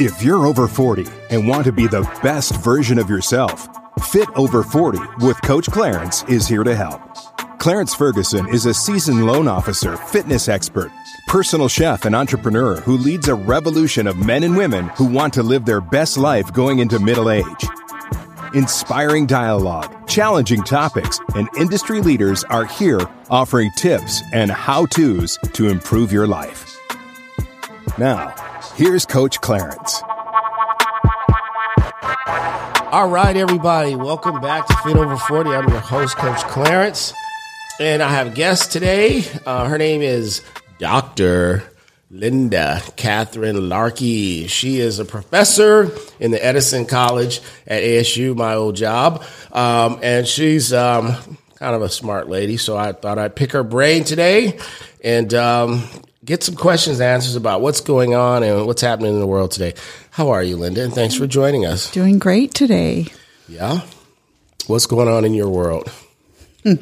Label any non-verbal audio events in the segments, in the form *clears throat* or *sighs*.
If you're over 40 and want to be the best version of yourself, Fit Over 40 with Coach Clarence is here to help. Clarence Ferguson is a seasoned loan officer, fitness expert, personal chef, and entrepreneur who leads a revolution of men and women who want to live their best life going into middle age. Inspiring dialogue, challenging topics, and industry leaders are here offering tips and how to's to improve your life. Now, here's Coach Clarence. All right, everybody, welcome back to Fit Over 40. I'm your host, Coach Clarence, and I have a guest today. Uh, her name is Dr. Linda Catherine Larkey. She is a professor in the Edson College at ASU, my old job, um, and she's um, kind of a smart lady. So I thought I'd pick her brain today and um, get some questions and answers about what's going on and what's happening in the world today. How are you, Linda? And thanks for joining us. Doing great today. Yeah. What's going on in your world? Hmm.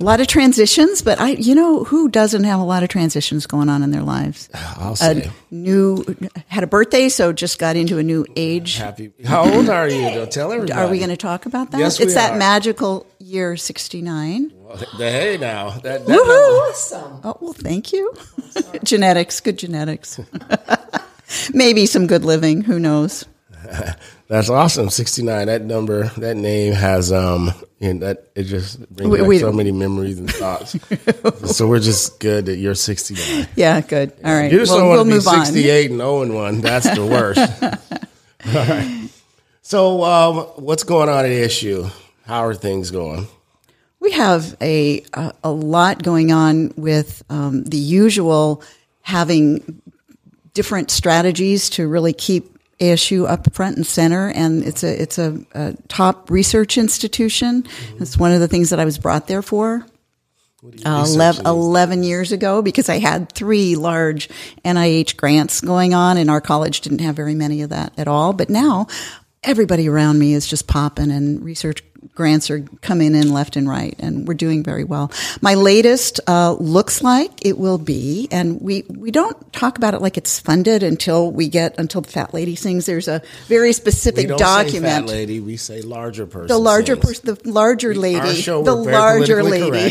A lot of transitions, but I, you know, who doesn't have a lot of transitions going on in their lives? *sighs* I'll say. A new had a birthday, so just got into a new age. Happy. How old are you? Don't tell everybody. Are we going to talk about that? Yes, we it's we that are. magical year sixty nine. Well, hey, now that, that Woohoo! Oh well, thank you. *laughs* genetics, good genetics. *laughs* Maybe some good living. Who knows? *laughs* That's awesome. Sixty nine. That number, that name has um, and that it just brings We- back we- so many memories and thoughts. *laughs* so we're just good that you're sixty nine. Yeah, good. All right. You just Well, don't we'll to be move on. sixty eight and owing one. That's the worst. *laughs* All right. So um, what's going on at ASU? How are things going? We have a a, a lot going on with um, the usual having different strategies to really keep ASU up front and center, and it's a it's a, a top research institution. It's one of the things that I was brought there for. Uh, 11, 11 years ago because I had three large NIH grants going on and our college didn't have very many of that at all. But now everybody around me is just popping and research grants are coming in left and right and we're doing very well. My latest uh, looks like it will be, and we, we don't talk about it like it's funded until we get, until the fat lady sings. There's a very specific document. say fat lady. We say larger person. the larger person, the larger lady, Our show, the larger lady.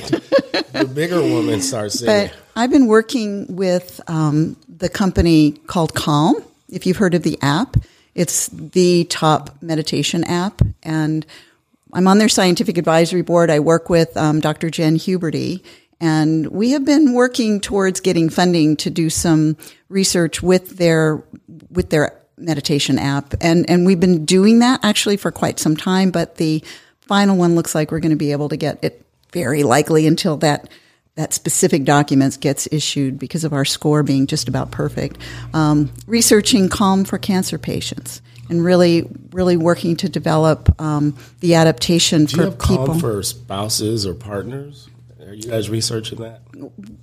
the bigger woman starts singing. But I've been working with um, the company called Calm. If you've heard of the app, it's the top meditation app, and I'm on their scientific advisory board. I work with um, Dr. Jen Huberty, and we have been working towards getting funding to do some research with their with their meditation app, and and we've been doing that actually for quite some time. But the final one looks like we're going to be able to get it very likely until that that specific documents gets issued because of our score being just about perfect. Um, researching Calm for cancer patients and really, really working to develop um, the adaptation Do you for have calm people. for spouses or partners? Are you guys researching that?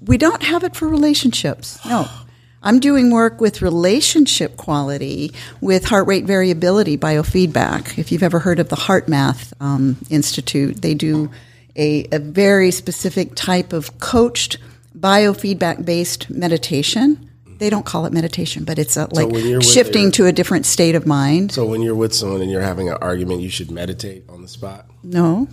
we don't have it for relationships. No. *gasps* I'm doing work with relationship quality with heart rate variability biofeedback. If you've ever heard of the HeartMath um, Institute, they do a, a very specific type of coached biofeedback based meditation. They don't call it meditation, but it's a, like when shifting to a different state of mind. So when you're with someone and you're having an argument, you should meditate on the spot. No.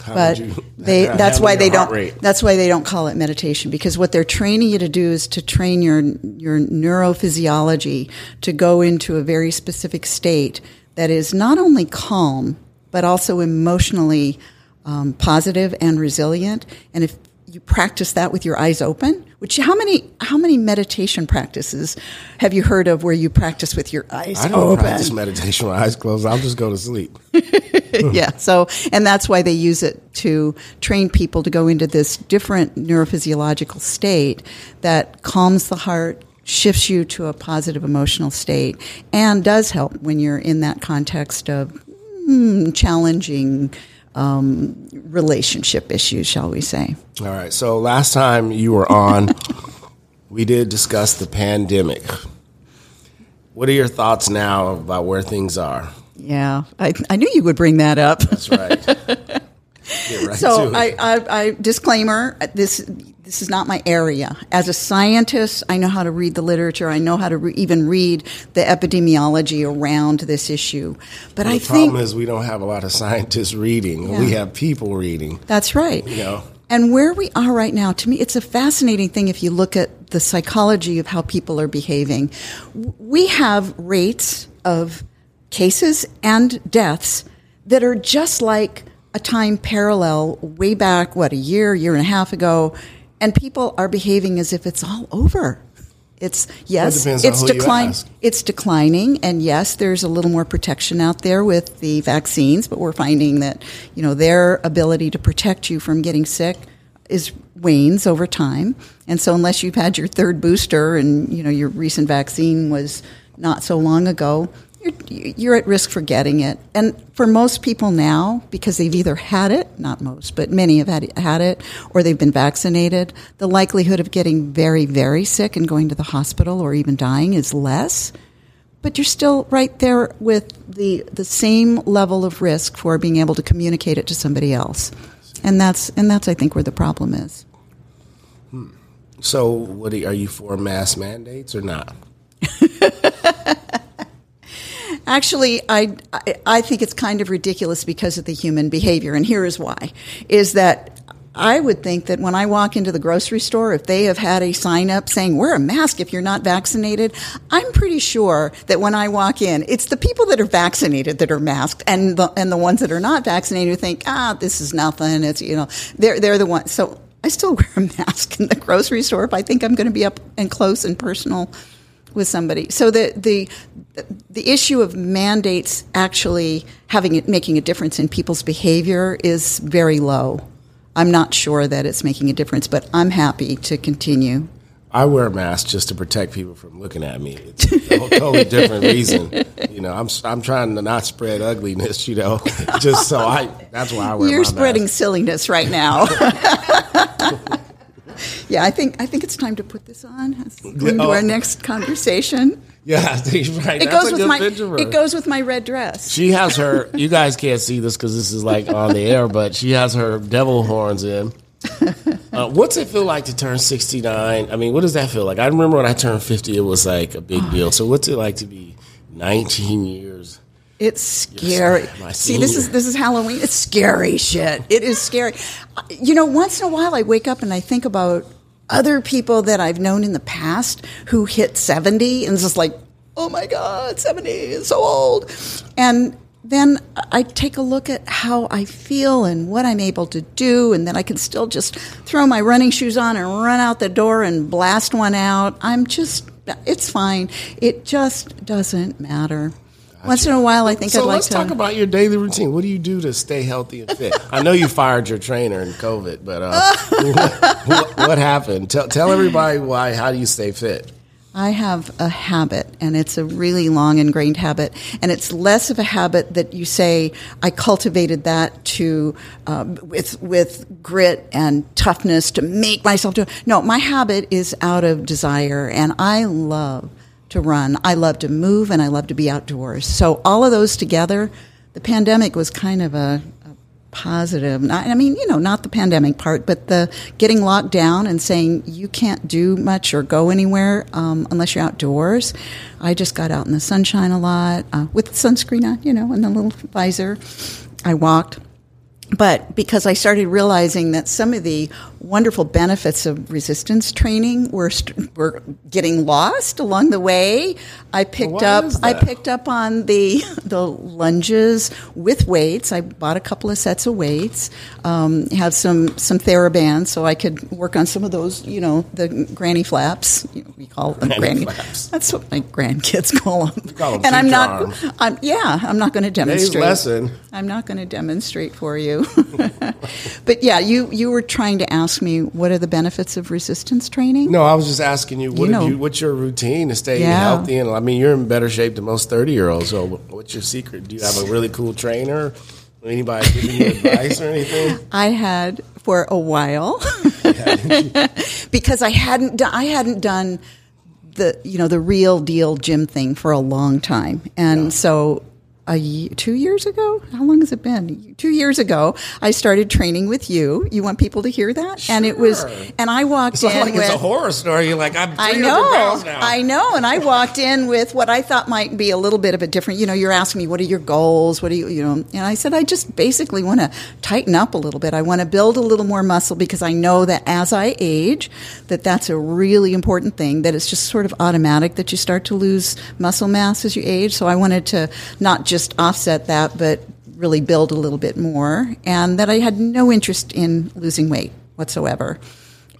How but you *laughs* they ha- that's handle why they don't rate? that's why they don't call it meditation because what they're training you to do is to train your your neurophysiology to go into a very specific state that is not only calm but also emotionally um, positive and resilient and if you practice that with your eyes open which how many how many meditation practices have you heard of where you practice with your eyes I don't open practice meditation with eyes closed. I'll just go to sleep. *laughs* yeah. So, and that's why they use it to train people to go into this different neurophysiological state that calms the heart, shifts you to a positive emotional state, and does help when you're in that context of mm, challenging um, relationship issues, shall we say. All right. So last time you were on, *laughs* we did discuss the pandemic. What are your thoughts now about where things are? Yeah. I, I knew you would bring that up. That's right. *laughs* Get right So to it. I, I, I disclaimer: this this is not my area. As a scientist, I know how to read the literature. I know how to re- even read the epidemiology around this issue. But the I problem think the problem is we don't have a lot of scientists reading. Yeah. We have people reading. that's right. You know. And where we are right now, to me, it's a fascinating thing if you look at the psychology of how people are behaving. We have rates of cases and deaths that are just like a time parallel way back, what, a year, year and a half ago, and people are behaving as if it's all over. It's yes, depends on it's decline, it's declining, and yes, there's a little more protection out there with the vaccines, but we're finding that you know their ability to protect you from getting sick is wanes over time, and so unless you've had your third booster and you know your recent vaccine was not so long ago, you're, you're at risk for getting it. And for most people now, because they've either had it, not most, but many have had, had it, or they've been vaccinated, the likelihood of getting very, very sick and going to the hospital or even dying is less. But you're still right there with the, the same level of risk for being able to communicate it to somebody else. And that's, and that's, I think, where the problem is. Hmm. So, what are you for mass mandates or not? *laughs* Actually, I, I think it's kind of ridiculous because of the human behavior, and here is why: is that I would think that when I walk into the grocery store, if they have had a sign up saying "wear a mask if you're not vaccinated," I'm pretty sure that when I walk in, it's the people that are vaccinated that are masked, and the and the ones that are not vaccinated who think, "ah, this is nothing." It's you know, they're they're the ones. So I still *laughs* wear a mask in the grocery store if I think I'm going to be up and close and personal with somebody. So the the the issue of mandates actually having it making a difference in people's behavior is very low. I'm not sure that it's making a difference, but I'm happy to continue. I wear a mask just to protect people from looking at me. It's a whole totally different reason. You know, I'm I'm trying to not spread ugliness. You know, *laughs* just so I. That's why I wear. You're spreading Mask. silliness right now. *laughs* yeah, I think I think it's time to put this on. Let's into Oh. our next conversation. Yeah, *laughs* think right. It That's goes with my it goes with my red dress. She has her. *laughs* You guys can't see this because this is like on the air, but she has her devil horns in. *laughs* Uh, what's it feel like to turn 69? I mean, what does that feel like? I remember when I turned 50, it was like a big deal. So, what's it like to be 19 years? It's scary. See, this is this is Halloween. It's scary shit. It is scary. You know, once in a while I wake up and I think about other people that I've known in the past who hit 70 and it's just like, "Oh my god, 70 is so old." And then I take a look at how I feel and what I'm able to do, and then I can still just throw my running shoes on and run out the door and blast one out. I'm just, it's fine. It just doesn't matter. Once in a while, I think So I'd like to. So let's talk about your daily routine. What do you do to stay healthy and fit? I know you fired your trainer in COVID, but uh, *laughs* what, what happened? Tell, tell everybody why. How do you stay fit? I have a habit, and it's a really long ingrained habit, and it's less of a habit that you say I cultivated that to um, with with grit and toughness to make myself do. No, my habit is out of desire, and I love to run. I love to move, and I love to be outdoors. So all of those together, the pandemic was kind of a, a positive. Not, I mean, you know, not the pandemic part, but the getting locked down and saying you can't do much or go anywhere um, unless you're outdoors. I just got out in the sunshine a lot uh, with sunscreen on, you know, and the little visor. I walked. But because I started realizing that some of the wonderful benefits of resistance training were st- were getting lost along the way, I picked up I picked up on the *laughs* the lunges with weights. I bought a couple of sets of weights. Um, have some some therabands so I could work on some of those. You know, the granny flaps. You know, we call them Granny granny. flaps. That's what my grandkids *laughs* call them. call them and I'm not. I'm, yeah, I'm not going to Today's demonstrate. lesson. I'm not going to demonstrate for you. *laughs* but yeah, you you were trying to ask me what are the benefits of resistance training? No, I was just asking you, what You know. you, what's your routine to stay Yeah. healthy? And I mean, you're in better shape than most 30 year olds. So, what's your secret? Do you have a really cool trainer? Anybody giving you advice or anything? *laughs* I had for a while *laughs* because I hadn't done, I hadn't done the you know the real deal gym thing for a long time, and so a ye- two years ago. How long has it been? Two years ago, I started training with you. You want people to hear that? And it was, and I walked It's in like with. it's a horror story. You're like, I'm 300 I know. I know, and I walked in with what I thought might be a little bit of a different. You know, you're asking me, what are your goals? What do you, you know? And I said, I just basically want to tighten up a little bit. I want to build a little more muscle because I know that as I age, that that's a really important thing. That it's just sort of automatic that you start to lose muscle mass as you age. So I wanted to not just offset that, but really build a little bit more, and that I had no interest in losing weight whatsoever.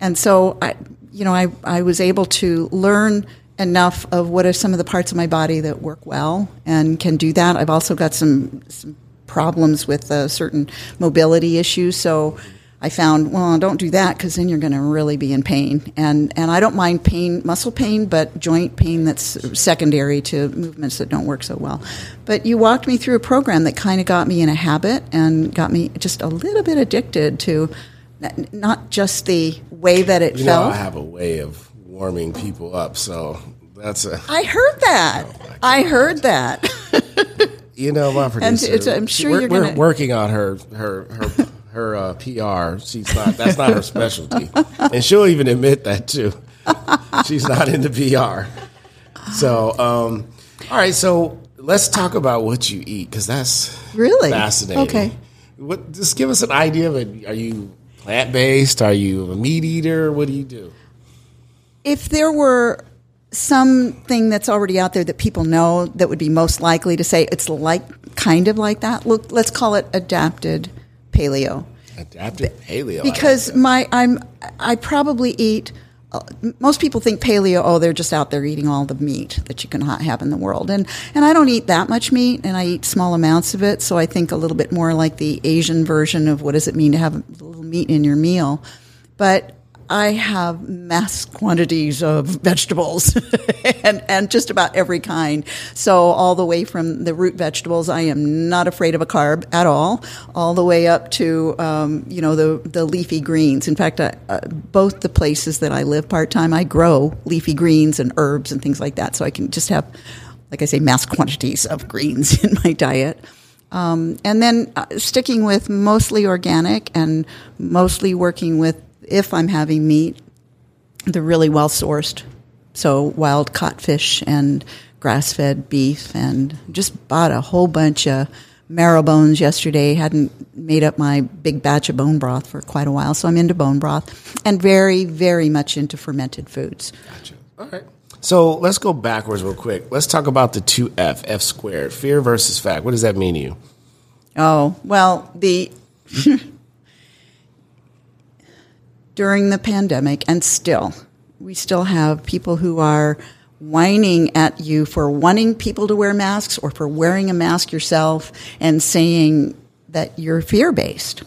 And so I, you know, I, I was able to learn enough of what are some of the parts of my body that work well and can do that. I've also got some, some problems with certain mobility issues. So I found, well, don't do that because then you're going to really be in pain. And, and I don't mind pain, muscle pain, but joint pain that's secondary to movements that don't work so well. But you walked me through a program that kind of got me in a habit and got me just a little bit addicted to not just the way that it You know, felt. I have a way of warming people up, so that's a. I heard that. Oh I heard that. *laughs* You know, my producer. it's- I'm sure we're, you're we're working on her her her her uh, PR. She's not. That's not her specialty, and she'll even admit that too. She's not into PR. So, um, all right. So let's talk about what you eat because that's Really? fascinating. Okay. What? Just give us an idea of it. Are you plant based? Are you a meat eater? What do you do? if there were something that's already out there that people know that would be most likely to say it's like kind of like that, look, let's call it adapted paleo. Adapted paleo. Like because my I'm I probably eat. Uh, most people think paleo. Oh, they're just out there eating all the meat that you can have in the world, and and I don't eat that much meat, and I eat small amounts of it. So I think a little bit more like the Asian version of what does it mean to have a little meat in your meal, but. I have mass quantities of vegetables *laughs* and, and just about every kind. So, all the way from the root vegetables, I am not afraid of a carb at all, all the way up to, um, you know, the, the leafy greens. In fact, I, uh, both the places that I live part time, I grow leafy greens and herbs and things like that. So, I can just have, like I say, mass quantities of greens *laughs* in my diet. Um, and then uh, sticking with mostly organic and mostly working with, if I'm having meat, the really well sourced. So wild caught fish and grass fed beef, and just bought a whole bunch of marrow bones yesterday. Hadn't made up my big batch of bone broth for quite a while, so I'm into bone broth and very, very much into fermented foods. Gotcha. All right. So let's go backwards real quick. Let's talk about the two F, F squared, fear versus fact. What does that mean to you? Oh, well, the *laughs* during the pandemic and still we still have people who are whining at you for wanting people to wear masks or for wearing a mask yourself and saying that you're fear-based.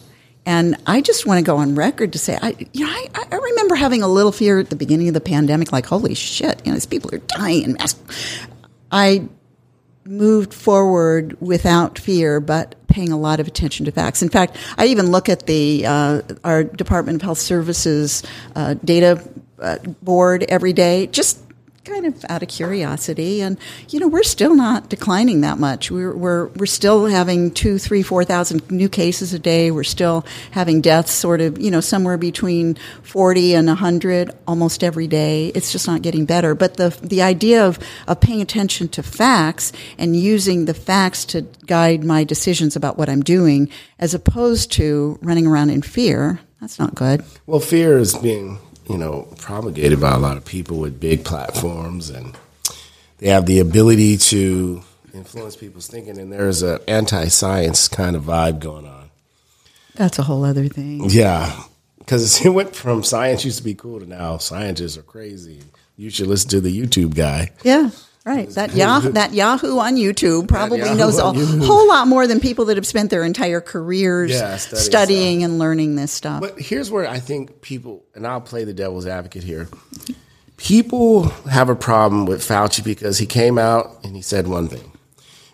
And I just want to go on record to say, I, you know, I, I remember having a little fear at the beginning of the pandemic, like, holy shit, you know, these people are dying. I moved forward without fear, but paying a lot of attention to facts. In fact, I even look at the uh, our Department of Health Services uh, data uh, board every day, just kind of out of curiosity. And you know, we're still not declining that much. We're we're we're still having two, three, four thousand new cases a day. We're still having deaths, sort of, you know, somewhere between forty and hundred almost every day. It's just not getting better. But the the idea of of paying attention to facts and using the facts to guide my decisions about what I'm doing, as opposed to running around in fear, that's not good. Well, fear is being, you know, promulgated by a lot of people with big platforms, and they have the ability to influence people's thinking. And there's an anti-science kind of vibe going on. That's a whole other thing. Yeah, because *laughs* it went from science used to be cool to now scientists are crazy. You should listen to the YouTube guy. Yeah. Right. That *laughs* Yahoo, that Yahoo on YouTube probably Yahoo knows a *laughs* whole lot more than people that have spent their entire careers Yeah, studying studying and learning this stuff. But here's where I think people, and I'll play the devil's advocate here. People have a problem with Fauci because he came out and he said one thing.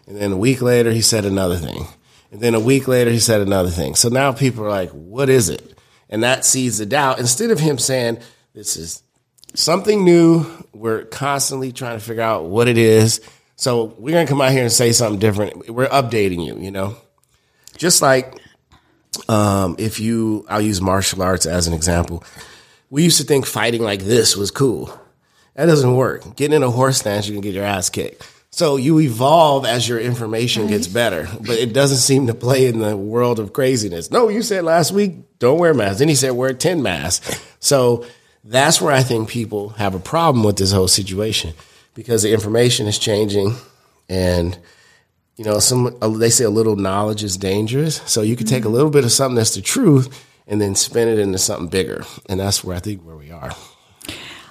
And then a week later, he said another thing. And then a week later, he said another thing. So now people are like, what is it? And that seeds the doubt. Instead of him saying, this is something new, we're constantly trying to figure out what it is. So we're gonna come out here and say something different. We're updating you, you know, just like um, if you, I'll use martial arts as an example. We used to think fighting like this was cool. That doesn't work. Getting in a horse stance, you can get your ass kicked. So you evolve as your information gets better, but it doesn't seem to play in the world of craziness. No, you said last week, don't wear masks. Then he said wear 10 masks. So that's where I think people have a problem with this whole situation because the information is changing and you know, some uh, they say a little knowledge is dangerous. So you could take a mm-hmm. little bit of something that's the truth and then spin it into something bigger. And that's where I think where we are.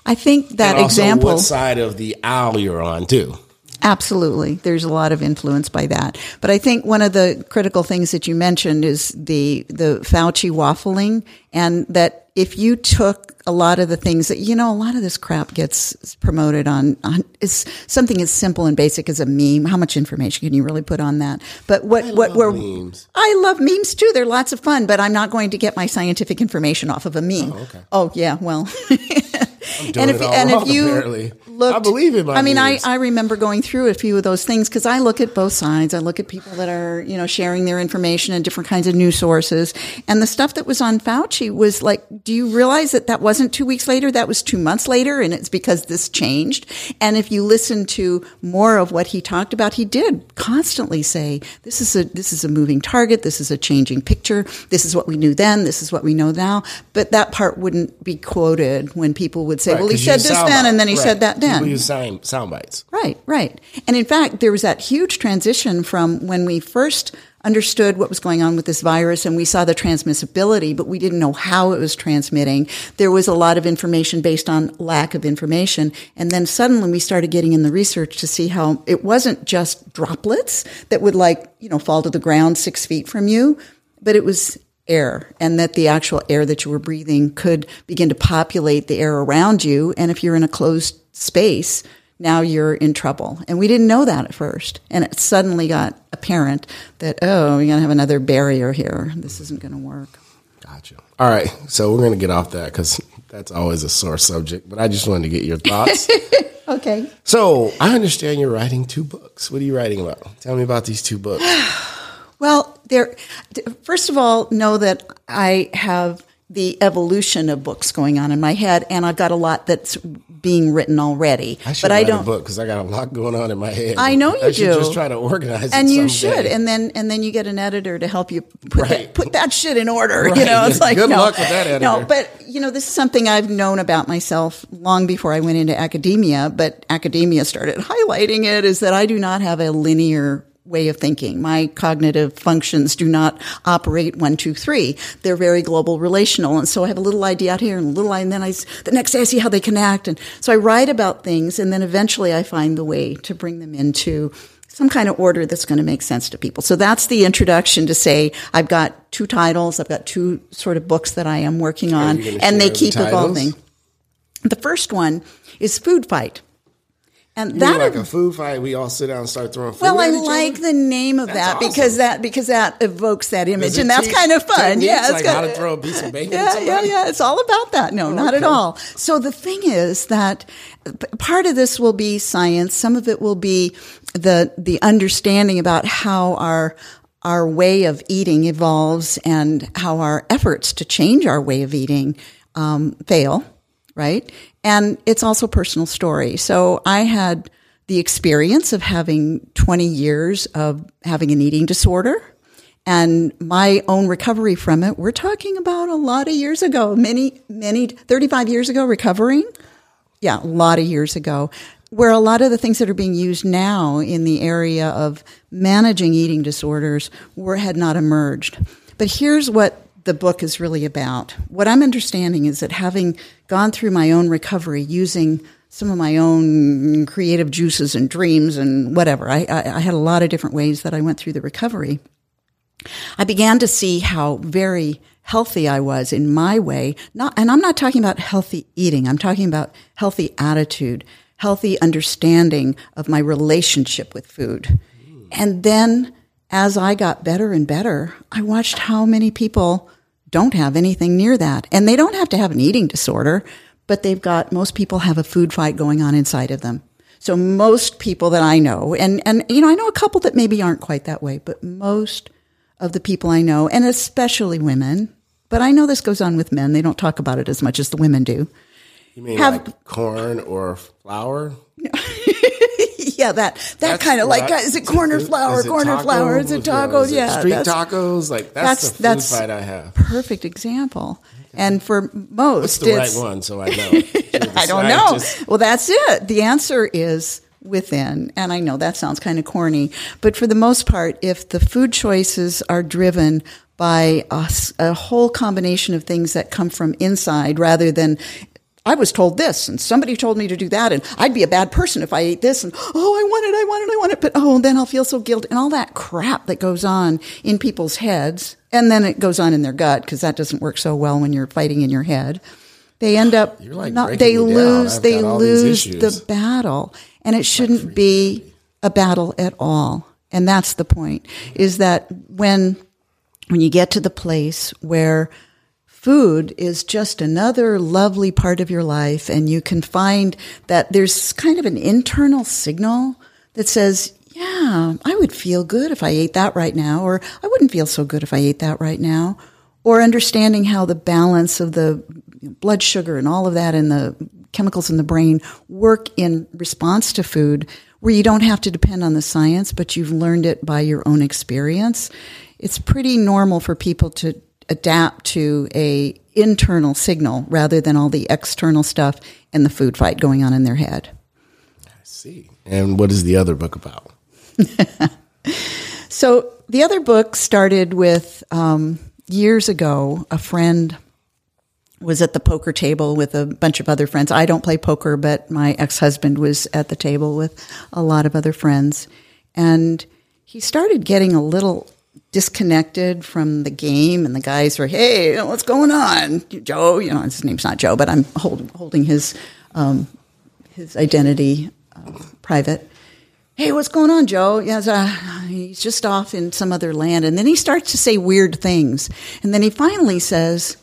I think that example. what side of the aisle you're on too. Absolutely. There's a lot of influence by that. But I think one of the critical things that you mentioned is the, the Fauci waffling and that if you took a lot of the things that, you know, a lot of this crap gets promoted on, on is something as simple and basic as a meme. How much information can you really put on that? But what, what, love we're, memes. I love memes too. They're lots of fun, but I'm not going to get my scientific information off of a meme. Oh, okay. Oh, yeah. Well, *laughs* doing if, all wrong, apparently. I believe in my I mean, I. I remember going through a few of those things because I look at both sides. I look at people that are, you know, sharing their information and different kinds of news sources. And the stuff that was on Fauci was like, do you realize that that wasn't two weeks later? That was two months later. And it's because this changed. And if you listen to more of what he talked about, he did constantly say, this is a, this is a moving target. This is a changing picture. This is what we knew then. This is what we know now. But that part wouldn't be quoted when people would say, Right, well, he said this then and then he Right. said that then. We use sound, sound bites. Right, right. And in fact, there was that huge transition from when we first understood what was going on with this virus and we saw the transmissibility, but we didn't know how it was transmitting. There was a lot of information based on lack of information. And then suddenly we started getting in the research to see how it wasn't just droplets that would like, you know, fall to the ground six feet from you, but it was air and that the actual air that you were breathing could begin to populate the air around you. And if you're in a closed space, now you're in trouble. And we didn't know that at first. And it suddenly got apparent that, oh, we're going to have another barrier here. This isn't going to work. Gotcha. All right. So we're going to get off that because that's always a sore subject, but I just wanted to get your thoughts. *laughs* Okay. so I understand you're writing two books. What are you writing about? Tell me about these two books. *sighs* Well, there. First of all, know that I have the evolution of books going on in my head, and I've got a lot that's being written already. I should but I don't. a book because I got a lot going on in my head. I know you I should do. just try to organize it and you someday. should, and then and then you get an editor to help you put Right. that, put that shit in order. You know, it's like Good no, luck with that editor. No, but you know, this is something I've known about myself long before I went into academia. But academia started highlighting it is that I do not have a linear way of thinking. My cognitive functions do not operate one, two, three. They're very global relational. And so I have a little idea out here and a little idea, and then I, the next day I see how they connect. And so I write about things and then eventually I find the way to bring them into some kind of order that's going to make sense to people. So that's the introduction to say I've got two titles. I've got two sort of books that I am working on and they share the keep evolving. The first one is Food Fight. And You that like a food fight, we all sit down and start throwing food well, I like other? the name of That's that awesome. because that because that evokes that image, and that's kind of fun. Yeah, it's like how to throw a piece of bacon Yeah, yeah, yeah. It's all about that. No, not at all. So the thing is that part of this will be science. Some of it will be the the understanding about how our our way of eating evolves and how our efforts to change our way of eating um, fail. Right, and it's also personal story. So I had the experience of having 20 years of having an eating disorder and my own recovery from it. We're talking about a lot of years ago, many, many, 35 years ago, recovering. Yeah, a lot of years ago, where a lot of the things that are being used now in the area of managing eating disorders were, had not emerged. But here's what the book is really about. What I'm understanding is that having gone through my own recovery using some of my own creative juices and dreams and whatever, I, I, I had a lot of different ways that I went through the recovery. I began to see how very healthy I was in my way. Not, and I'm not talking about healthy eating. I'm talking about healthy attitude, healthy understanding of my relationship with food. And then as I got better and better, I watched how many people don't have anything near that. And they don't have to have an eating disorder, but they've got, most people have a food fight going on inside of them. So most people that I know, and, and, you know, I know a couple that maybe aren't quite that way, but most of the people I know, and especially women, but I know this goes on with men. They don't talk about it as much as the women do. You mean Have- like corn or flour? *laughs* *laughs* yeah, that that That's kind of like is it corn or is- flour? it corner taco? flour? Is it Yeah, taco? is it Yeah, street tacos. Like that's, that's- the food fight I have. perfect example. And for most, What's the right one? So I know. *laughs* I don't know. just- well, that's it. The answer is within. And I know that sounds kind of corny, but for the most part, if the food choices are driven by a whole combination of things that come from inside rather than I was told this and somebody told me to do that and I'd be a bad person if I ate this and oh I want it I want it I want it but oh and then I'll feel so guilty and all that crap that goes on in people's heads and then it goes on in their gut because that doesn't work so well when you're fighting in your head. They end up like, not, they lose they got all these lose the battle and it shouldn't be a battle at all and that's the point is that when when you get to the place where food is just another lovely part of your life and you can find that there's kind of an internal signal that says yeah i would feel good if i ate that right now or i wouldn't feel so good if i ate that right now or understanding how the balance of the blood sugar and all of that and the chemicals in the brain work in response to food where you don't have to depend on the science but you've learned it by your own experience. It's pretty normal for people to adapt to a internal signal rather than all the external stuff and the food fight going on in their head I see. And what is the other book about? *laughs* So the other book started with um, years ago. A friend was at the poker table with a bunch of other friends. I don't play poker, but my ex husband was at the table with a lot of other friends, and he started getting a little disconnected from the game. And the guys were, "Hey, what's going on, Joe?" You know, his name's not Joe, but I'm holding holding his um, his identity uh, private hey, what's going on, Joe? Yes, uh, he's just off in some other land. And then he starts to say weird things. And then he finally says,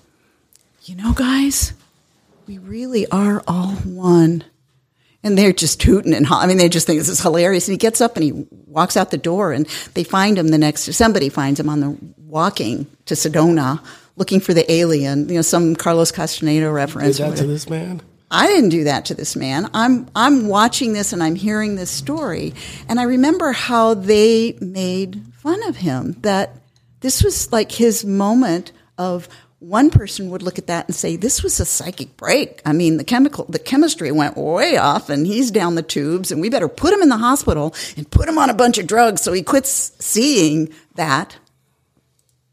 you know, guys, we really are all one. And they're just hooting and, ho- I mean, they just think this is hilarious. And he gets up and he walks out the door and they find him the next, somebody finds him on the walking to Sedona looking for the alien, you know, some Carlos Castaneda Did reference. that to this man? I didn't do that to this man. I'm I'm watching this and I'm hearing this story, and I remember how they made fun of him. That this was like his moment of one person would look at that and say, "This was a psychic break." I mean, the chemical, the chemistry went way off, and he's down the tubes, and we better put him in the hospital and put him on a bunch of drugs so he quits seeing that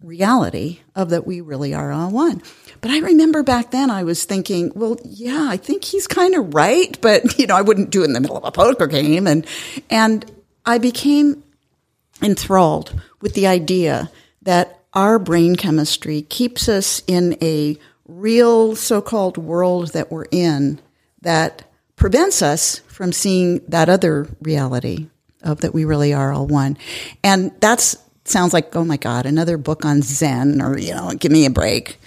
reality of that we really are all one. But I remember back then I was thinking, well, yeah, I think he's kind of right, but *laughs* you know, I wouldn't do it in the middle of a poker game and and I became enthralled with the idea that our brain chemistry keeps us in a real so-called world that we're in that prevents us from seeing that other reality of that we really are all one. And that's sounds like, oh my God, another book on Zen or, you know, give me a break.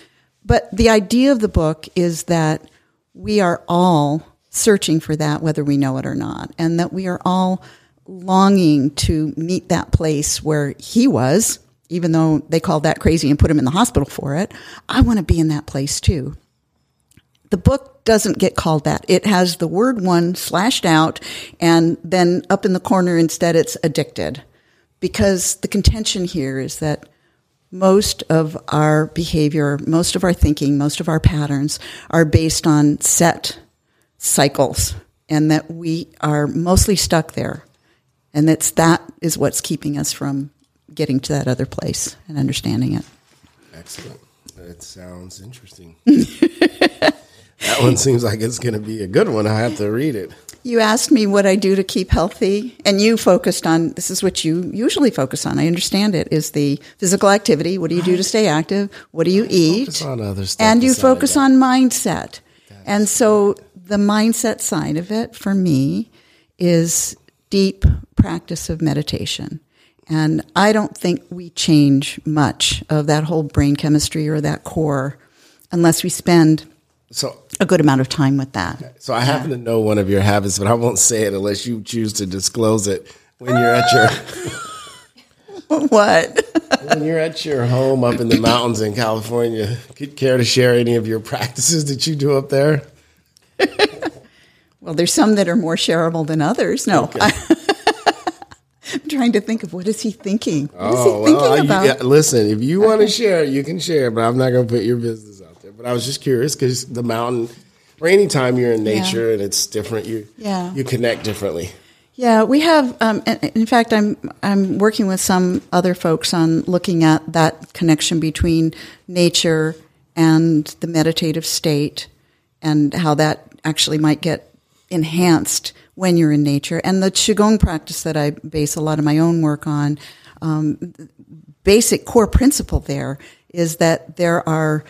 But the idea of the book is that we are all searching for that, whether we know it or not, and that we are all longing to meet that place where he was, even though they called that crazy and put him in the hospital for it. I want to be in that place too. The book doesn't get called that. It has the word one slashed out, and then up in the corner instead it's addicted. Because the contention here is that most of our behavior, most of our thinking, most of our patterns are based on set cycles, and that we are mostly stuck there. And that's that is what's keeping us from getting to that other place and understanding it. Excellent. That sounds interesting. *laughs* that one seems like it's going to be a good one. I have to read it. You asked me what I do to keep healthy, and you focused on this is what you usually focus on. I understand it is the physical activity. What do you do to stay active? What do you eat? Other stuff and you focus that. on mindset. And so the mindset side of it for me is deep practice of meditation. And I don't think we change much of that whole brain chemistry or that core unless we spend So a good amount of time with that. So I happen to know one of your habits, but I won't say it unless you choose to disclose it when you're at your *laughs* what? when you're at your home up in the mountains in California. Could care to share any of your practices that you do up there? *laughs* Well, there's some that are more shareable than others. No. Okay. *laughs* Trying to think of what is he thinking? What is Oh he thinking well, you- about? yeah, listen, if you want to share, you can share, but I'm not going to put your business out there. But I was just curious because the mountain, or any time you're in nature and it's different, you Yeah. you connect differently. Yeah, we have. Um, in fact, I'm I'm working with some other folks on looking at that connection between nature and the meditative state, and how that actually might get enhanced when you're in nature. And the qigong practice that I base a lot of my own work on, um, basic core principle there is that there are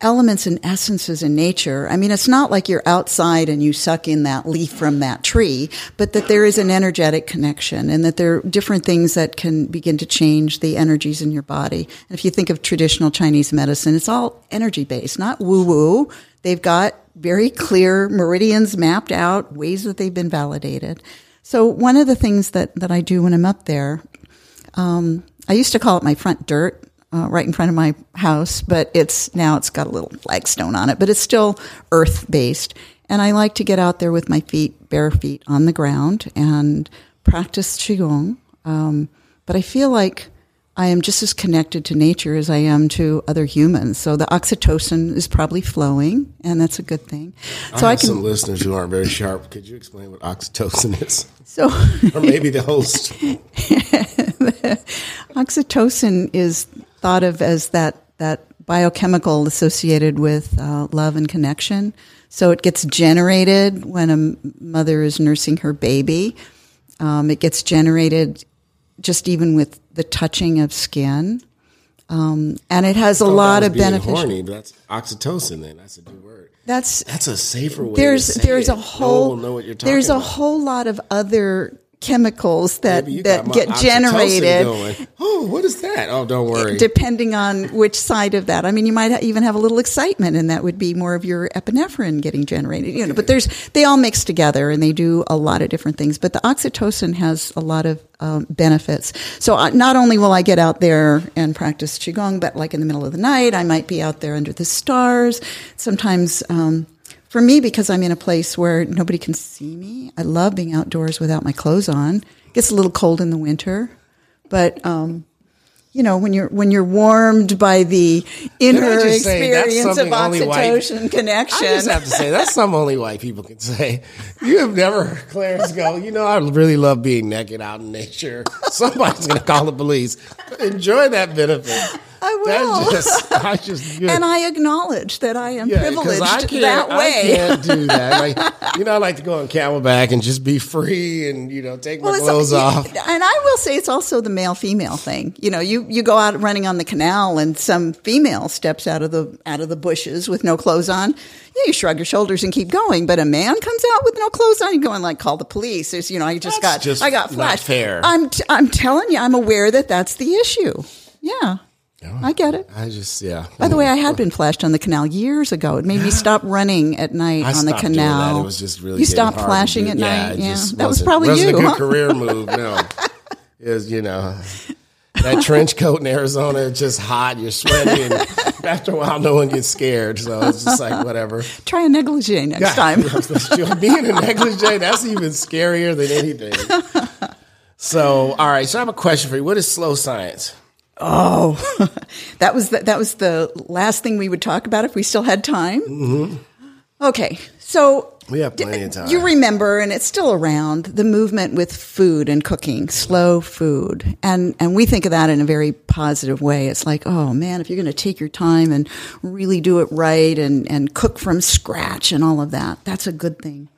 elements and essences in nature. I mean, it's not like you're outside and you suck in that leaf from that tree, but that there is an energetic connection and that there are different things that can begin to change the energies in your body. And if you think of traditional Chinese medicine, it's all energy based, not woo woo. They've got very clear meridians mapped out, ways that they've been validated. So one of the things that, that I do when I'm up there, um, I used to call it my front dirt, uh, right in front of my house, but it's now it's got a little flagstone on it, but it's still earth based. And I like to get out there with my feet, bare feet on the ground and practice Qigong. Um, but I feel like I am just as connected to nature as I am to other humans. So the oxytocin is probably flowing, and that's a good thing. So I I, can. some listeners who aren't very sharp. Could you explain what oxytocin *laughs* is, so or maybe the host? *laughs* Oxytocin is thought of as that that biochemical associated with uh, love and connection. So it gets generated when a mother is nursing her baby. Um, it gets generated just even with the touching of skin, um, and it has a lot of benefits. Horny, but that's oxytocin. Then that's a new word. That's That's a safer way. there's there's it. a No whole one will know what you're talking there's a about. whole lot of other chemicals that that get generated going. Oh, what is that? Oh, don't worry. depending on which side of that. I mean, you might even have a little excitement, and that would be more of your epinephrine getting generated. You know, but there's they all mix together, and they do a lot of different things. But the oxytocin has a lot of um, benefits. So uh, not only will I get out there and practice qigong, but like in the middle of the night, I might be out there under the stars. Sometimes. Um, for me, because I'm in a place where nobody can see me, I love being outdoors without my clothes on. It gets a little cold in the winter, but um, you know when you're when you're warmed by the inner experience of only white- oxytocin connection. I just have to say that's something only white people can say. You have never heard Clarence go. You know, I really love being naked out in nature. *laughs* Somebody's going to call the police. Enjoy that benefit. I will. Just, *laughs* I just, and I acknowledge that I am Yeah, privileged I can't, that I can't do that. *laughs* Like, you know, I like to go on Camelback and just be free and you know take my clothes off. And I will say it's also the male female thing. You know, you, you go out running on the canal and some female steps out of the out of the bushes with no clothes on. Yeah, you shrug your shoulders and keep going. But a man comes out with no clothes on, you go and like call the police. There's you know, I just That's got just I got flashed. fair. I'm t- I'm telling you, I'm aware that that's the issue. Yeah, I get it. I just, yeah. By the way, I had *laughs* been flashed on the canal years ago. It made me stop running at night I on the canal. that. It was just really you stopped flashing at Yeah, night. Yeah, that was wasn't- probably wasn't a good huh? career move. No, *laughs* is you know that trench coat in Arizona. It's just hot. You're sweating. *laughs* after a while, no one gets scared. So it's just like whatever. Try a negligee next time. Being a negligee, that's even scarier than anything. So, all right. So I have a question for you. What is slow science? Oh, *laughs* that was the, that was the last thing we would talk about if we still had time. Mm-hmm. Okay, so We have plenty of time. you remember, and it's still around, the movement with food and cooking, slow food, and and we think of that in a very positive way. It's like, oh man, if you're going to take your time and really do it right, and and cook from scratch and all of that, that's a good thing.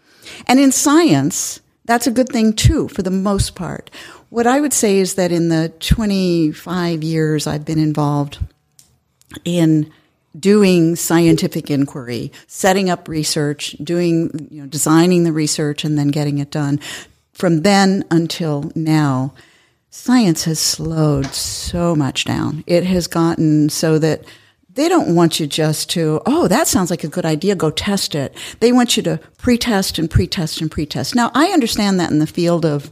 And in science, that's a good thing too, for the most part. What I would say is that in the 25 years I've been involved in doing scientific inquiry, setting up research, doing, you know, designing the research and then getting it done. From then until now, science has slowed so much down. It has gotten so that they don't want you just to, oh, that sounds like a good idea, go test it. They want you to pre-test and pre-test and pre-test. Now, I understand that in the field of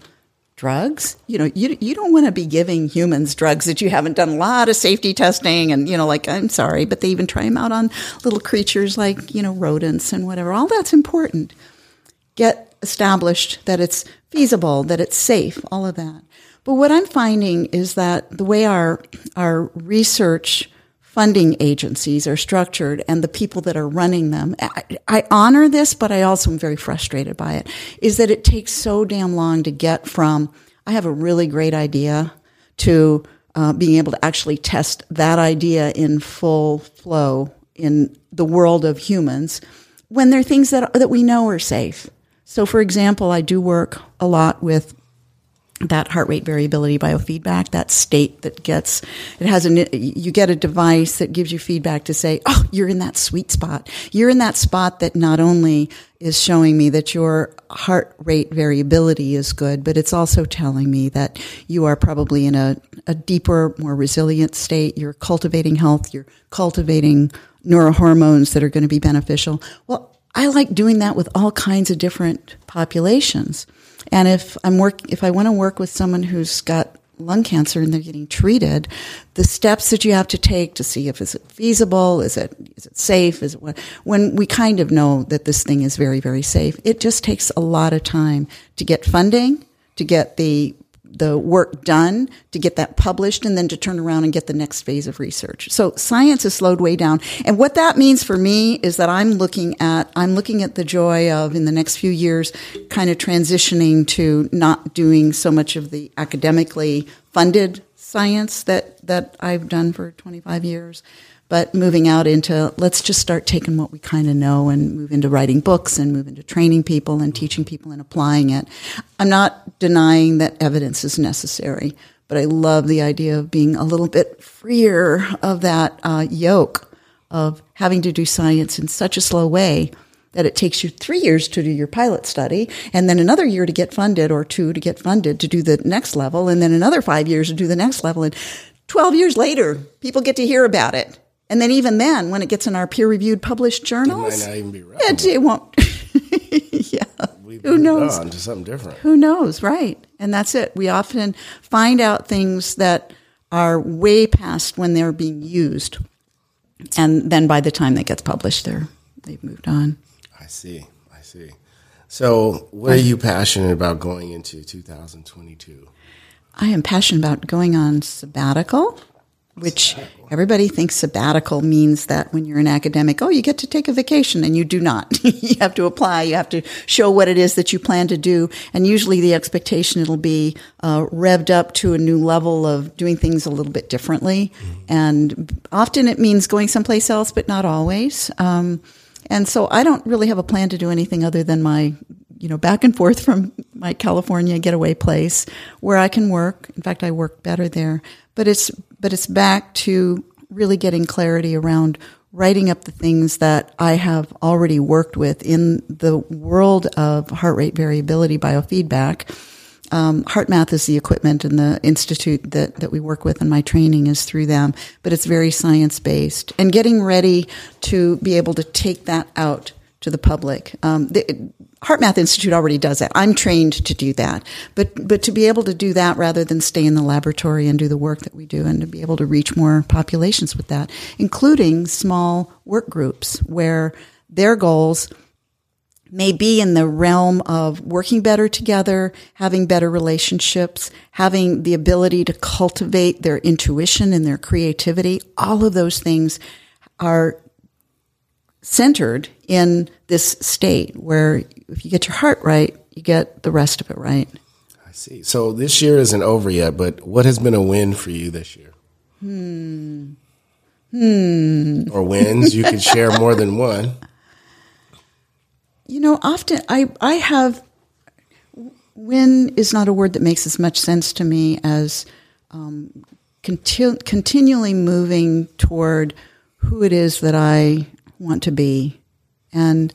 drugs, you know, you, you don't want to be giving humans drugs that you haven't done a lot of safety testing and, you know, like, I'm sorry, but they even try them out on little creatures like, you know, rodents and whatever. All that's important. Get established that it's feasible, that it's safe, all of that. But what I'm finding is that the way our, our research funding agencies are structured and the people that are running them. I, I, honor this, but I also am very frustrated by it, is that it takes so damn long to get from, I have a really great idea to uh, being able to actually test that idea in full flow in the world of humans when there are things that, that we know are safe. So, for example, I do work a lot with that heart rate variability biofeedback, that state that gets, it has a, you get a device that gives you feedback to say, oh, you're in that sweet spot. You're in that spot that not only is showing me that your heart rate variability is good, but it's also telling me that you are probably in a, a deeper, more resilient state. You're cultivating health. You're cultivating neurohormones that are going to be beneficial. Well, I like doing that with all kinds of different populations. And if I'm work, if I want to work with someone who's got lung cancer and they're getting treated, the steps that you have to take to see if is it feasible, is it is it safe, is it what when we kind of know that this thing is very very safe, it just takes a lot of time to get funding, to get the the work done to get that published and then to turn around and get the next phase of research. So science has slowed way down. And what that means for me is that I'm looking at, I'm looking at the joy of in the next few years kind of transitioning to not doing so much of the academically funded science that, that I've done for 25 years but moving out into let's just start taking what we kind of know and move into writing books and move into training people and teaching people and applying it. I'm not denying that evidence is necessary, but I love the idea of being a little bit freer of that uh, yoke of having to do science in such a slow way that it takes you three years to do your pilot study and then another year to get funded or two to get funded to do the next level and then another five years to do the next level and 12 years later people get to hear about it and then even then, when it gets in our peer reviewed published journals, it might not even be It, it won't. *laughs* yeah. We've Who knows? On to something different. Who knows? Right. And that's it. We often find out things that are way past when they're being used. And then by the time that gets published, they're, they've moved on. I see. I see. So, what are you passionate about going into 2022? I am passionate about going on sabbatical which everybody thinks sabbatical means that when you're an academic, oh, you get to take a vacation, and you do not. *laughs* you have to apply. You have to show what it is that you plan to do, and usually the expectation it'll be uh, revved up to a new level of doing things a little bit differently, mm-hmm. and often it means going someplace else, but not always. Um, and so I don't really have a plan to do anything other than my you know, back and forth *laughs* from my California getaway place where I can work. In fact, I work better there. But it's but it's back to really getting clarity around writing up the things that I have already worked with in the world of heart rate variability biofeedback. Um, HeartMath is the equipment and the institute that, that we work with and my training is through them, but it's very science based and getting ready to be able to take that out to the public. Um, HeartMath Institute already does that. I'm trained to do that, but but to be able to do that rather than stay in the laboratory and do the work that we do, and to be able to reach more populations with that, including small work groups where their goals may be in the realm of working better together, having better relationships, having the ability to cultivate their intuition and their creativity. All of those things are centered in this state where if you get your heart right, you get the rest of it right. I see. So this year isn't over yet, but what has been a win for you this year? Hmm. Hmm. Or wins? You can share more than one. You know, often I I have win is not a word that makes as much sense to me as um, conti- continually moving toward who it is that I want to be. And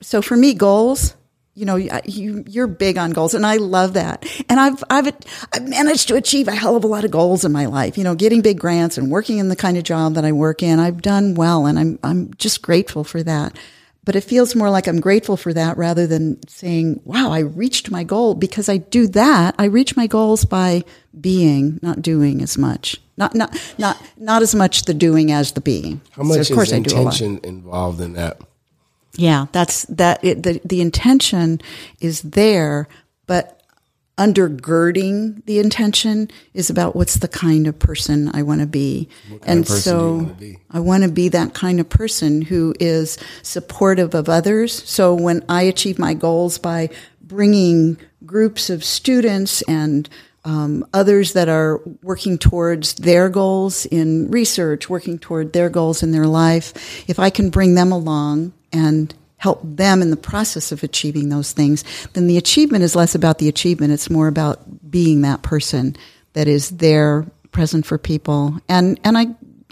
so for me, goals you know, you, you're big on goals and I love that. And I've, I've, I've managed to achieve a hell of a lot of goals in my life, you know, getting big grants and working in the kind of job that I work in. I've done well and I'm, I'm just grateful for that. But it feels more like I'm grateful for that rather than saying, wow, I reached my goal because I do that. I reach my goals by being, not doing as much. Not, not, not, not as much the doing as the being. How much so of course is intention involved in that? Yeah, that's that. It, the the intention is there, but undergirding the intention is about what's the kind of person I want to be. And so be? I want to be that kind of person who is supportive of others. So when I achieve my goals by bringing groups of students and um, others that are working towards their goals in research, working toward their goals in their life, if I can bring them along and help them in the process of achieving those things, then the achievement is less about the achievement. It's more about being that person that is there, present for people. And, and I,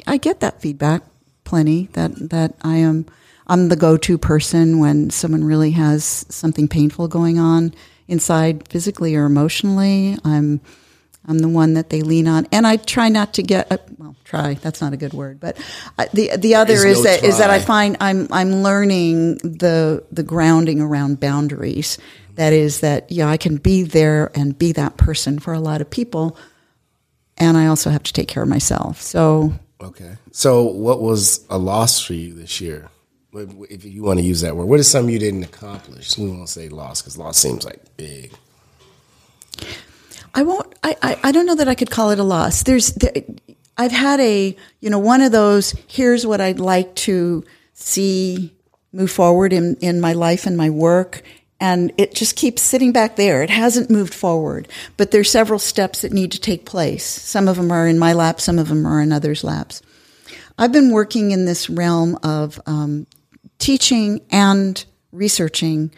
I get that feedback plenty that, that I am, I'm the go-to person when someone really has something painful going on inside physically or emotionally. I'm, I'm the one that they lean on, and I try not to get. Uh, well, try. That's not a good word, but uh, the the other is, is that is that I find I'm I'm learning the the grounding around boundaries. That is that yeah, I can be there and be that person for a lot of people, and I also have to take care of myself. So okay. So what was a loss for you this year? If you want to use that word, what is something you didn't accomplish? We won't say loss because loss seems like big. I won't. I, I, I don't know that I could call it a loss. There's. There, I've had a you know one of those. Here's what I'd like to see move forward in in my life and my work. And it just keeps sitting back there. It hasn't moved forward, but there's several steps that need to take place. Some of them are in my lap, some of them are in others' laps. I've been working in this realm of um, teaching and researching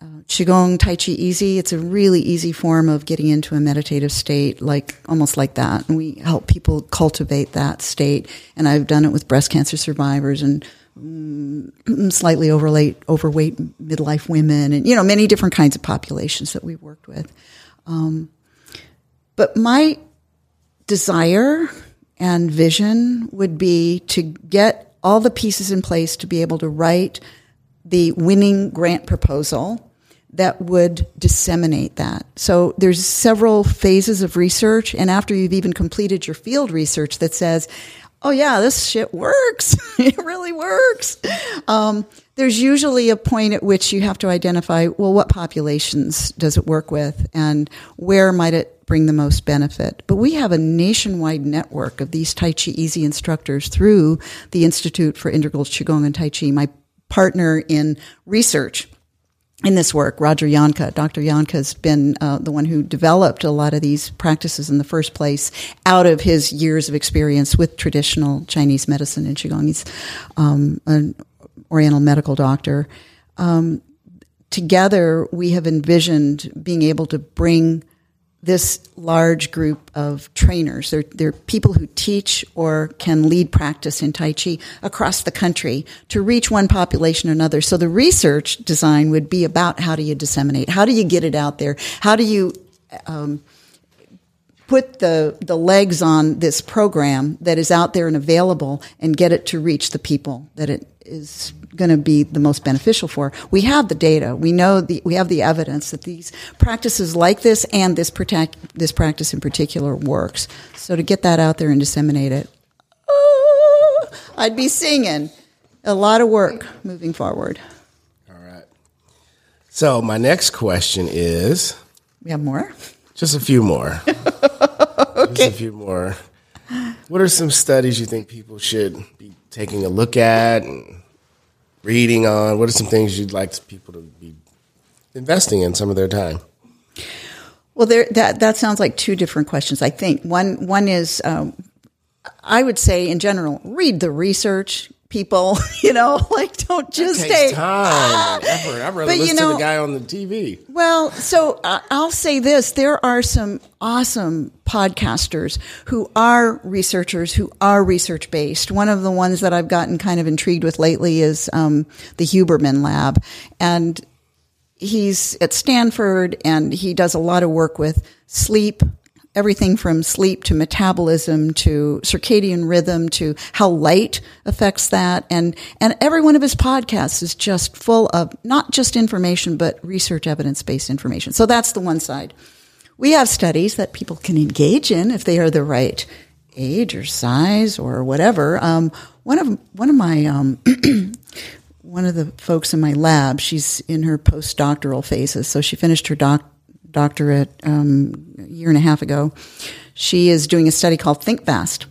uh, Qigong Tai Chi Easy. It's a really easy form of getting into a meditative state, like almost like that. And we help people cultivate that state. And I've done it with breast cancer survivors and mm, slightly overweight, overweight midlife women, and you know many different kinds of populations that we've worked with. Um, but my desire and vision would be to get all the pieces in place to be able to write the winning grant proposal that would disseminate that. So there's several phases of research, and after you've even completed your field research that says, "Oh yeah, this shit works. *laughs* it really works." Um, there's usually a point at which you have to identify, well, what populations does it work with, and where might it bring the most benefit. But we have a nationwide network of these Tai Chi Easy instructors through the Institute for Integral Qigong and Tai Chi. My partner in research in this work, Roger Jahnke. Dr. Jahnke has been uh, the one who developed a lot of these practices in the first place out of his years of experience with traditional Chinese medicine and Qigong. He's um, an Oriental medical doctor. Um, together, we have envisioned being able to bring this large group of trainers. They're, they're people who teach or can lead practice in Tai Chi across the country to reach one population or another. So the research design would be about how do you disseminate? How do you get it out there? How do you, um, put the, the legs on this program that is out there and available and get it to reach the people that it is going to be the most beneficial for. We have the data. We know the, we have the evidence that these practices like this and this protect, this practice in particular works. So to get that out there and disseminate it, oh, I'd be singing. A lot of work moving forward. All right. So my next question is. We have more. Just a few more. okay. *laughs* Just a few more. What are some studies you think people should be taking a look at and reading on? What are some things you'd like people to be investing in some of their time? Well, there, that that sounds like two different questions. I think one one is um, I would say in general, read the research, people. *laughs* You know, *laughs* like don't just takes time *gasps* effort. I'd rather but, listen you know, to the guy on the TV. Well, so uh, I'll say this: there are some awesome podcasters who are researchers who are research based. One of the ones that I've gotten kind of intrigued with lately is um, the Huberman Lab, and he's at Stanford and he does a lot of work with sleep, everything from sleep to metabolism to circadian rhythm to how light affects that. And, and every one of his podcasts is just full of not just information, but research evidence based information. So that's the one side. We have studies that people can engage in if they are the right age or size or whatever. Um, one of one of my um, *clears throat* one of the folks in my lab, she's in her postdoctoral phases, so she finished her doc, doctorate um, a year and a half ago. She is doing a study called Think Fast,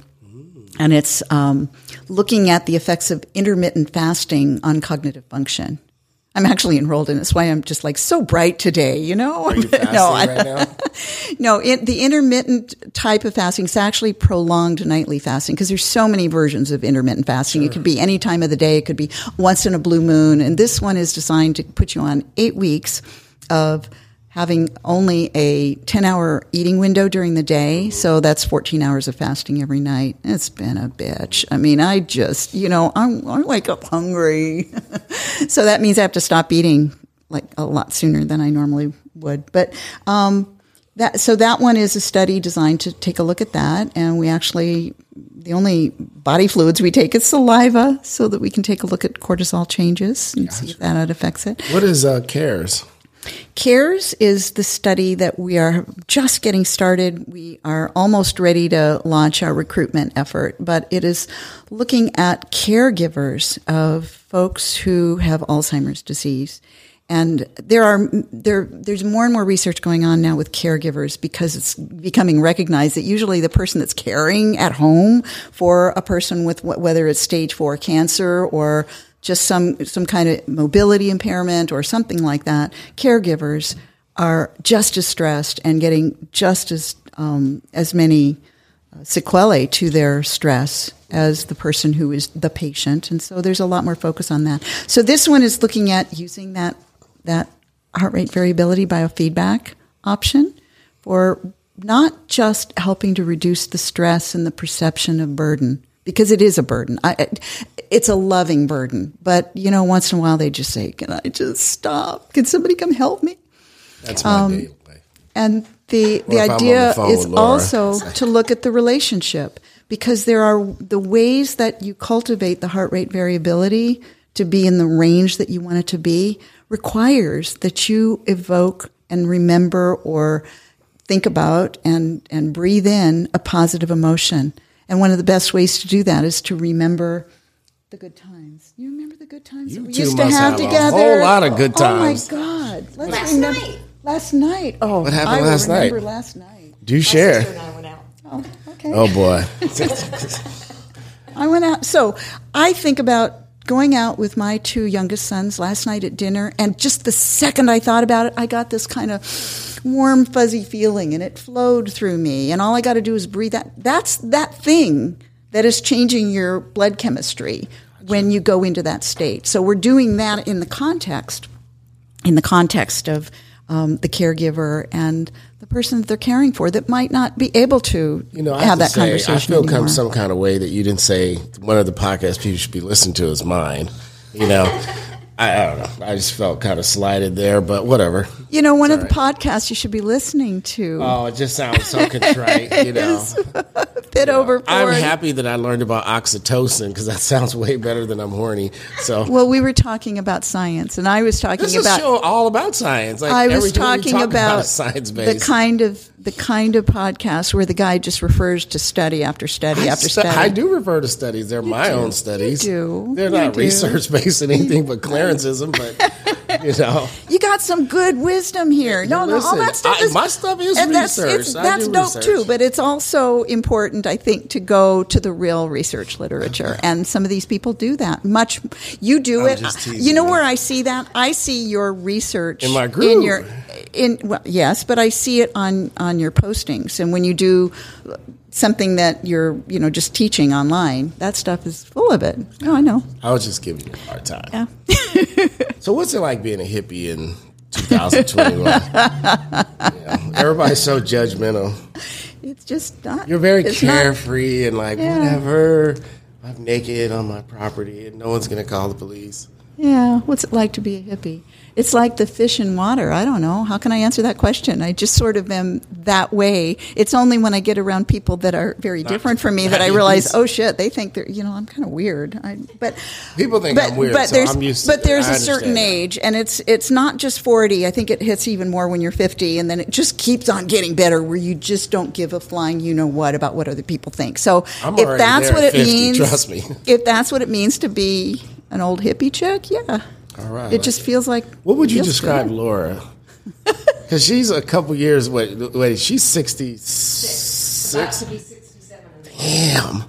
and it's um, looking at the effects of intermittent fasting on cognitive function. I'm actually enrolled in this. Why I'm just like so bright today, you know? You *laughs* no, right now? *laughs* no, it, the intermittent type of fasting is actually prolonged nightly fasting because there's so many versions of intermittent fasting. It could be any time of the day. It could be once in a blue moon. And this one is designed to put you on eight weeks of having only a 10 hour eating window during the day. So that's 14 hours of fasting every night. It's been a bitch. I mean, I just, you know, I'm, I wake up hungry. *laughs* so that means I have to stop eating like a lot sooner than I normally would. But, um, that, so that one is a study designed to take a look at that. And we actually, the only body fluids we take is saliva so that we can take a look at cortisol changes and see if that affects it. What is uh, CARES? CARES is the study that we are just getting started. We are almost ready to launch our recruitment effort, but it is looking at caregivers of folks who have Alzheimer's disease. And there are there there's more and more research going on now with caregivers because it's becoming recognized that usually the person that's caring at home for a person with whether it's stage four cancer or just some some kind of mobility impairment or something like that, caregivers are just as stressed and getting just as um, as many uh, sequelae to their stress as the person who is the patient, and so there's a lot more focus on that. So this one is looking at using that that heart rate variability biofeedback option for not just helping to reduce the stress and the perception of burden because it is a burden. I, it's a loving burden, but you know, once in a while they just say, "Can I just stop? Can somebody come help me?" That's my um, daily life. And the the if I'm on idea the phone is Laura. also to look at the relationship because there are the ways that you cultivate the heart rate variability to be in the range that you want it to be requires that you evoke and remember or think about and and breathe in a positive emotion. And one of the best ways to do that is to remember the good times. You remember the good times You that we used to must have, together? a whole lot of good times. Oh my God! Let's Last remember- night. Last night. Oh, What happened I last night? remember last night. Do you My sister and share? I went out. Oh, okay. Oh boy. *laughs* I went out. So I think about going out with my two youngest sons last night at dinner, and just the second I thought about it, I got this kind of warm, fuzzy feeling, and it flowed through me. And all I got to do is breathe that. That's that thing that is changing your blood chemistry when you go into that state. So we're doing that in the context, in the context of um, the caregiver and the person that they're caring for that might not be able to You know, have have that say, conversation I feel anymore. come some kind of way that you didn't say one of the podcasts people should be listening to is mine. You know, I, I don't know. I just felt kind of slighted there, but whatever. You know, one of the podcasts you should be listening to. Oh, it just sounds so contrite. *laughs* You know, Fit *laughs* over I'm happy that I learned about oxytocin because that *laughs* sounds way better than I'm horny. So Well, we were talking about science, and I was talking this about. show all about science. Like I was talking talk about, is science the kind of the kind of podcast where the guy just refers to study after study after study. I do refer to studies. They're my do. own studies. You do. They're not research based in anything but *laughs* Clarenceism, but *laughs* you know. You got some good wisdom here. No, no, all that stuff I- is my stuff is and that's, research. it's- that's do dope research. too, but it's also important, I think, to go to the real research literature. *laughs* And some of these people do that. Much you do I'm it. You know you. where I see that? I see your research In my group. In your in well, yes, but I see it on on your postings and when you do something that you're you know just teaching online that stuff is full of it no i know I was just giving you a hard time. yeah *laughs* So, what's it like being a hippie in 2021? *laughs* Yeah, everybody's so judgmental. it's just not You're very it's not- carefree and like Yeah. whatever. I'm naked on my property and no one's gonna call the police. Yeah, what's it like to be a hippie? It's like the fish in water. I don't know. How can I answer that question? I just sort of am that way. It's only when I get around people that are very different from me that I realize, oh shit, they think they're, you know, I'm kind of weird. I, but People think I'm weird, so there's, I'm used to But there's a certain that. age, and it's it's not just 40. I think it hits even more when you're 50, and then it just keeps on getting better, where you just don't give a flying you know what about what other people think. So I'm if that's what it 50, means, trust me. if that's what it means to be an old hippie chick, yeah. All right. It just feels like. What would you describe good. Laura? *laughs* Because she's a couple years. Wait, wait, she's sixty six. Damn.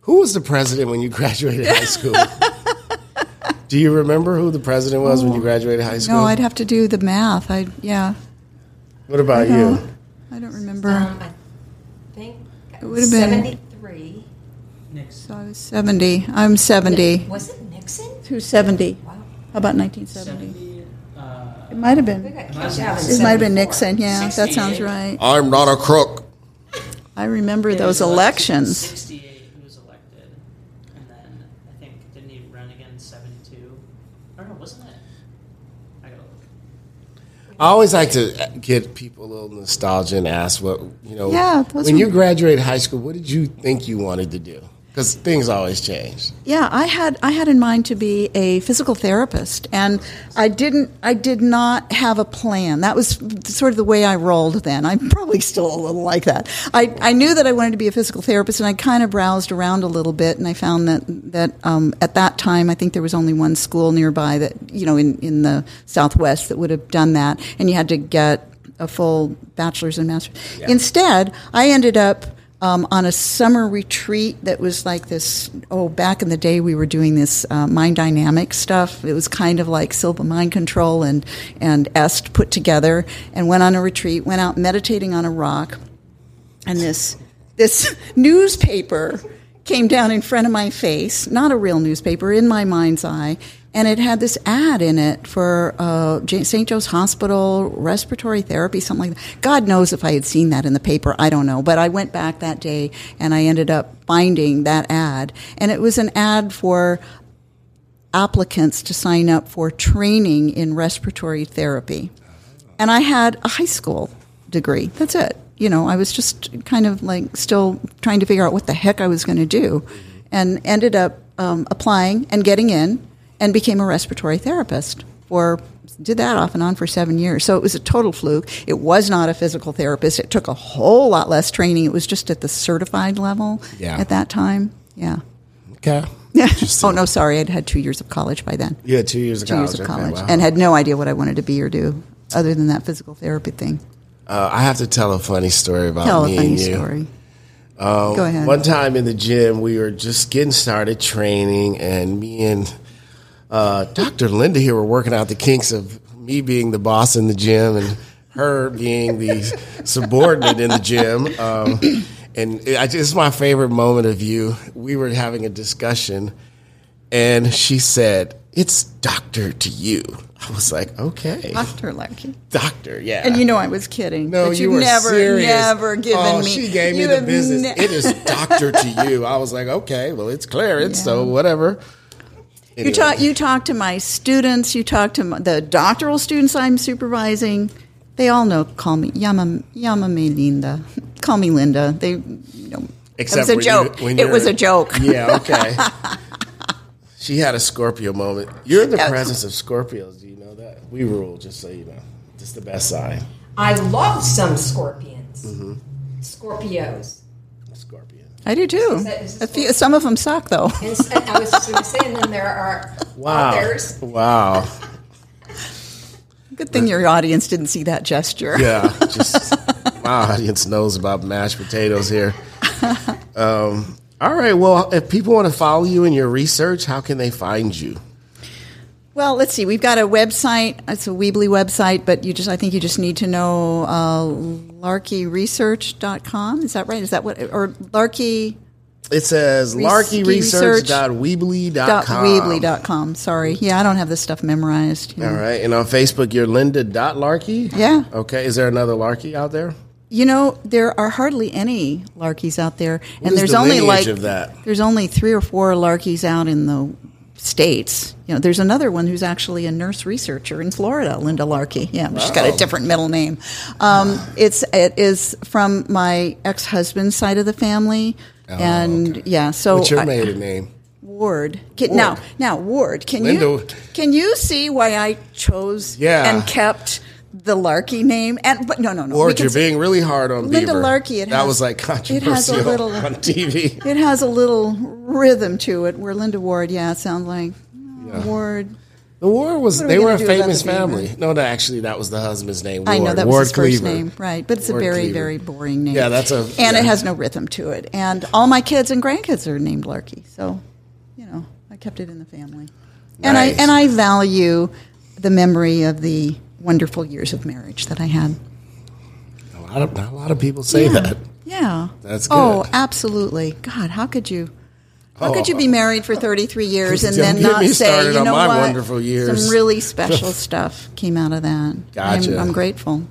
Who was the president when you *laughs* graduated high school? *laughs* Do you remember who the president was when you graduated high school? No, I'd have to do the math. I yeah. what about No, you? I don't remember. Um, I think It would've been- 73. so I was 70. I'm 70. Was it Nixon? Who's 70? Wow. How about 1970? 70, uh, It might have been. got kicked out in It might have been Nixon. Yeah, that sounds 68. right. I'm not a crook. I remember yeah, those was elected elections. 68, he was elected. And then I think, didn't he run again in 72? Or no, wasn't it? I gotta look. I always like to get people a little nostalgia and ask what you know. Yeah, those when were- you graduated high school, what did you think you wanted to do? Because things always change. Yeah, I had I had in mind to be a physical therapist, and I didn't. I did not have a plan. That was sort of the way I rolled. Then I'm probably still a little like that. I, I knew that I wanted to be a physical therapist, and I kind of browsed around a little bit, and I found that that um, at that time I think there was only one school nearby that you know in in the Southwest that would have done that, and you had to get a full bachelor's and master's. Instead, I ended up um, on a summer retreat that was like this. Oh, back in the day, we were doing this uh, mind dynamic stuff. It was kind of like Silva Mind Control and and Est put together, and went on a retreat. Went out meditating on a rock, and this this *laughs* newspaper came down in front of my face. Not a real newspaper, in my mind's eye. And it had this ad in it for uh, St. Joe's Hospital respiratory therapy, something like that. God knows if I had seen that in the paper. I don't know. But I went back that day and I ended up finding that ad. And it was an ad for applicants to sign up for training in respiratory therapy. And I had a high school degree. That's it. You know, I was just kind of like still trying to figure out what the heck I was going to do and ended up um, applying and getting in and became a respiratory therapist for did that off and on for seven years so it was a total fluke it was not a physical therapist it took a whole lot less training it was just at the certified level Yeah. at that time yeah Okay. yeah. Oh no, sorry. I'd had two years of college by then. You had two years of Two college. years of Okay, college, wow. and had no idea what I wanted to be or do, other than that physical therapy thing. Uh, I have to tell a funny story about Tell a me funny and you. story. Um, Go ahead. One time in the gym, we were just getting started training, and me and uh, Dr. Linda here were working out the kinks of me being the boss in the gym and her being the subordinate in the gym. Um, and it, I it's my favorite moment of you. We were having a discussion, and she said, "It's doctor to you." I was like, "Okay, Doctor Lucky. doctor, yeah." And you know I was kidding. No, but you you've were never, serious. never given oh, me. She gave me you the business. ne- it is doctor to you. I was like, okay, well, it's Clarence, so *laughs* Yeah. Whatever. You talk. You talk to my students. You talk to my, the doctoral students I'm supervising. They all know. Call me Yama Yama me Linda. *laughs* Call me Linda. They, you know, Except it was a when you- joke. it was a joke. *laughs* Yeah, okay. she had a Scorpio moment. You're in the Yeah. presence of Scorpios. Do you know that? We rule, just so you know. It's the best sign. I love some scorpions. Mm-hmm. Scorpios. Scorpion. I do too. Is that- is A few, some of them suck though. And, and I was just going to say, and then there are Wow. others. Wow. Good thing your audience didn't see that gesture. Yeah. Just my audience knows about mashed potatoes here. *laughs* Um, all right. Well, if people want to follow you in your research, how can they find you? Well, let's see. We've got a website. It's a Weebly website, but you just I think you just need to know uh, larkeyresearch.com. Is that right? Is that what or larky It says Research- larkeyresearch.weebly.com. Weebly.com. Sorry. Yeah, I don't have this stuff memorized. you know. All right. And on Facebook, you're Linda.Larkey? Yeah. Okay. Is there another Larkey out there? You know, there are hardly any Larkeys out there, What and there's the only like there's only three or four Larkeys out in the states. You know, there's another one who's actually a nurse researcher in Florida, Linda Larkey. Yeah, she's got a different middle name. Um, it's it is from my ex husband's side of the family, and yeah. So Oh, What's your maiden name? Ward. Can, Now, Ward. now Ward. Can you can you see why I chose Yeah. and kept the Larkey name? And but no, no, no. we Or you're being really hard on Linda Beaver. Larkey, it that has- was like it has a controversial little- on TV. *laughs* It has a little rhythm to it. Where Linda Ward, yeah, it sounds like oh, Ward. The War was are they we were a gonna do about famous family. No, no, actually that was the husband's name. Ward. I know that Ward was his first Cleaver. name, right? But it's a very, Cleaver. very boring name. Yeah, that's a- and yeah. it has no rhythm to it. And all my kids and grandkids are named Larkey, so you know I kept it in the family. And I and I value the memory of the wonderful years of marriage that I had. A lot of not a lot of people say yeah. that. Yeah. That's Oh, absolutely. God, how could you? How Oh, could you be oh. married for 33 years and then not say, you know what? wonderful years." Some really special *laughs* stuff came out of that. Gotcha. I'm, I'm grateful.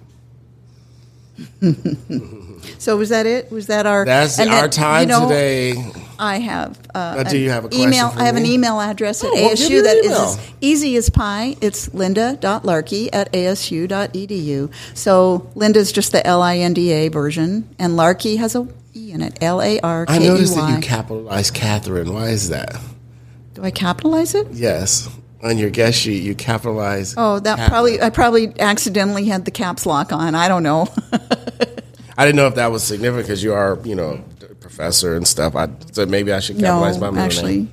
*laughs* so was that it? Was that our? That's and our then, time you know, today. I have. Uh, Now, do you have a email? I have an email address at Oh, ASU me that is as easy as pie. It's linda.larkey at asu.edu. So Linda's just the L I N D A version, and Larkey has a E in it. L A R I K E noticed that you Y. capitalized Catherine. Why is that? Do I capitalize it? Yes, on your guest sheet you capitalize. Oh, that probably I probably accidentally had the caps lock on. I don't know. *laughs* I didn't know if that was significant because you are, you know, a professor and stuff. I so maybe I should no, capitalize my middle actually, name.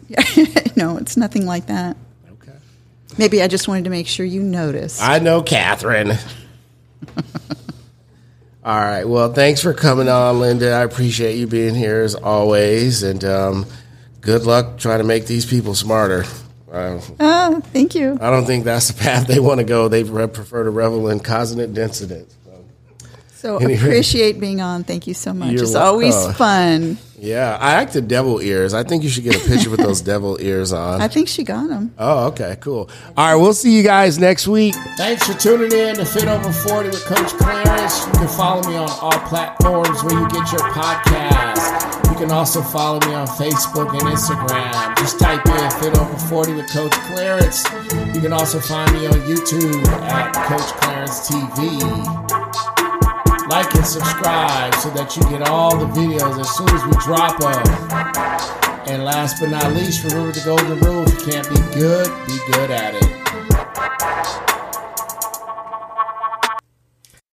*laughs* no, it's nothing like that. Okay. Maybe I just wanted to make sure you noticed. I know Catherine. *laughs* All right. Well, thanks for coming on, Linda. I appreciate you being here as always, and um, good luck trying to make these people smarter. Uh, oh, thank you. I don't think that's the path they want to go. They prefer to revel in consonant dissonance. So, So Anyway. appreciate being on. Thank you so much. You're it's always welcome. fun. yeah, I like the devil ears. I think you should get a picture with those *laughs* devil ears on. I think she got them. Oh, okay, cool. All right, we'll see you guys next week. Thanks for tuning in to Fit Over 40 with Coach Clarence. You can follow me on all platforms where you get your podcast. You can also follow me on Facebook and Instagram. Just type in Fit Over 40 with Coach Clarence. You can also find me on YouTube at Coach Clarence TV. Like and subscribe so that you get all the videos as soon as we drop them. And last but not least, remember the golden rule: if you can't be good, be good at it.